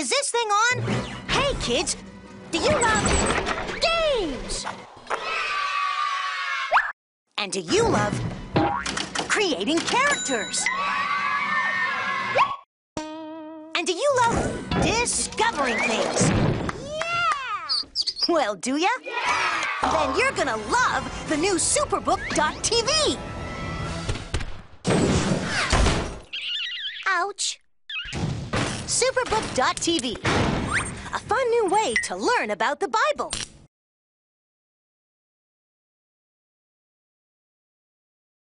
Is this thing on? Hey, kids, do you love games? And do you love creating characters? And do you love discovering things? Yeah! Well, do ya? Then you're gonna love the new Superbook.tv. Ouch. Superbook.tv. A fun new way to learn about the Bible.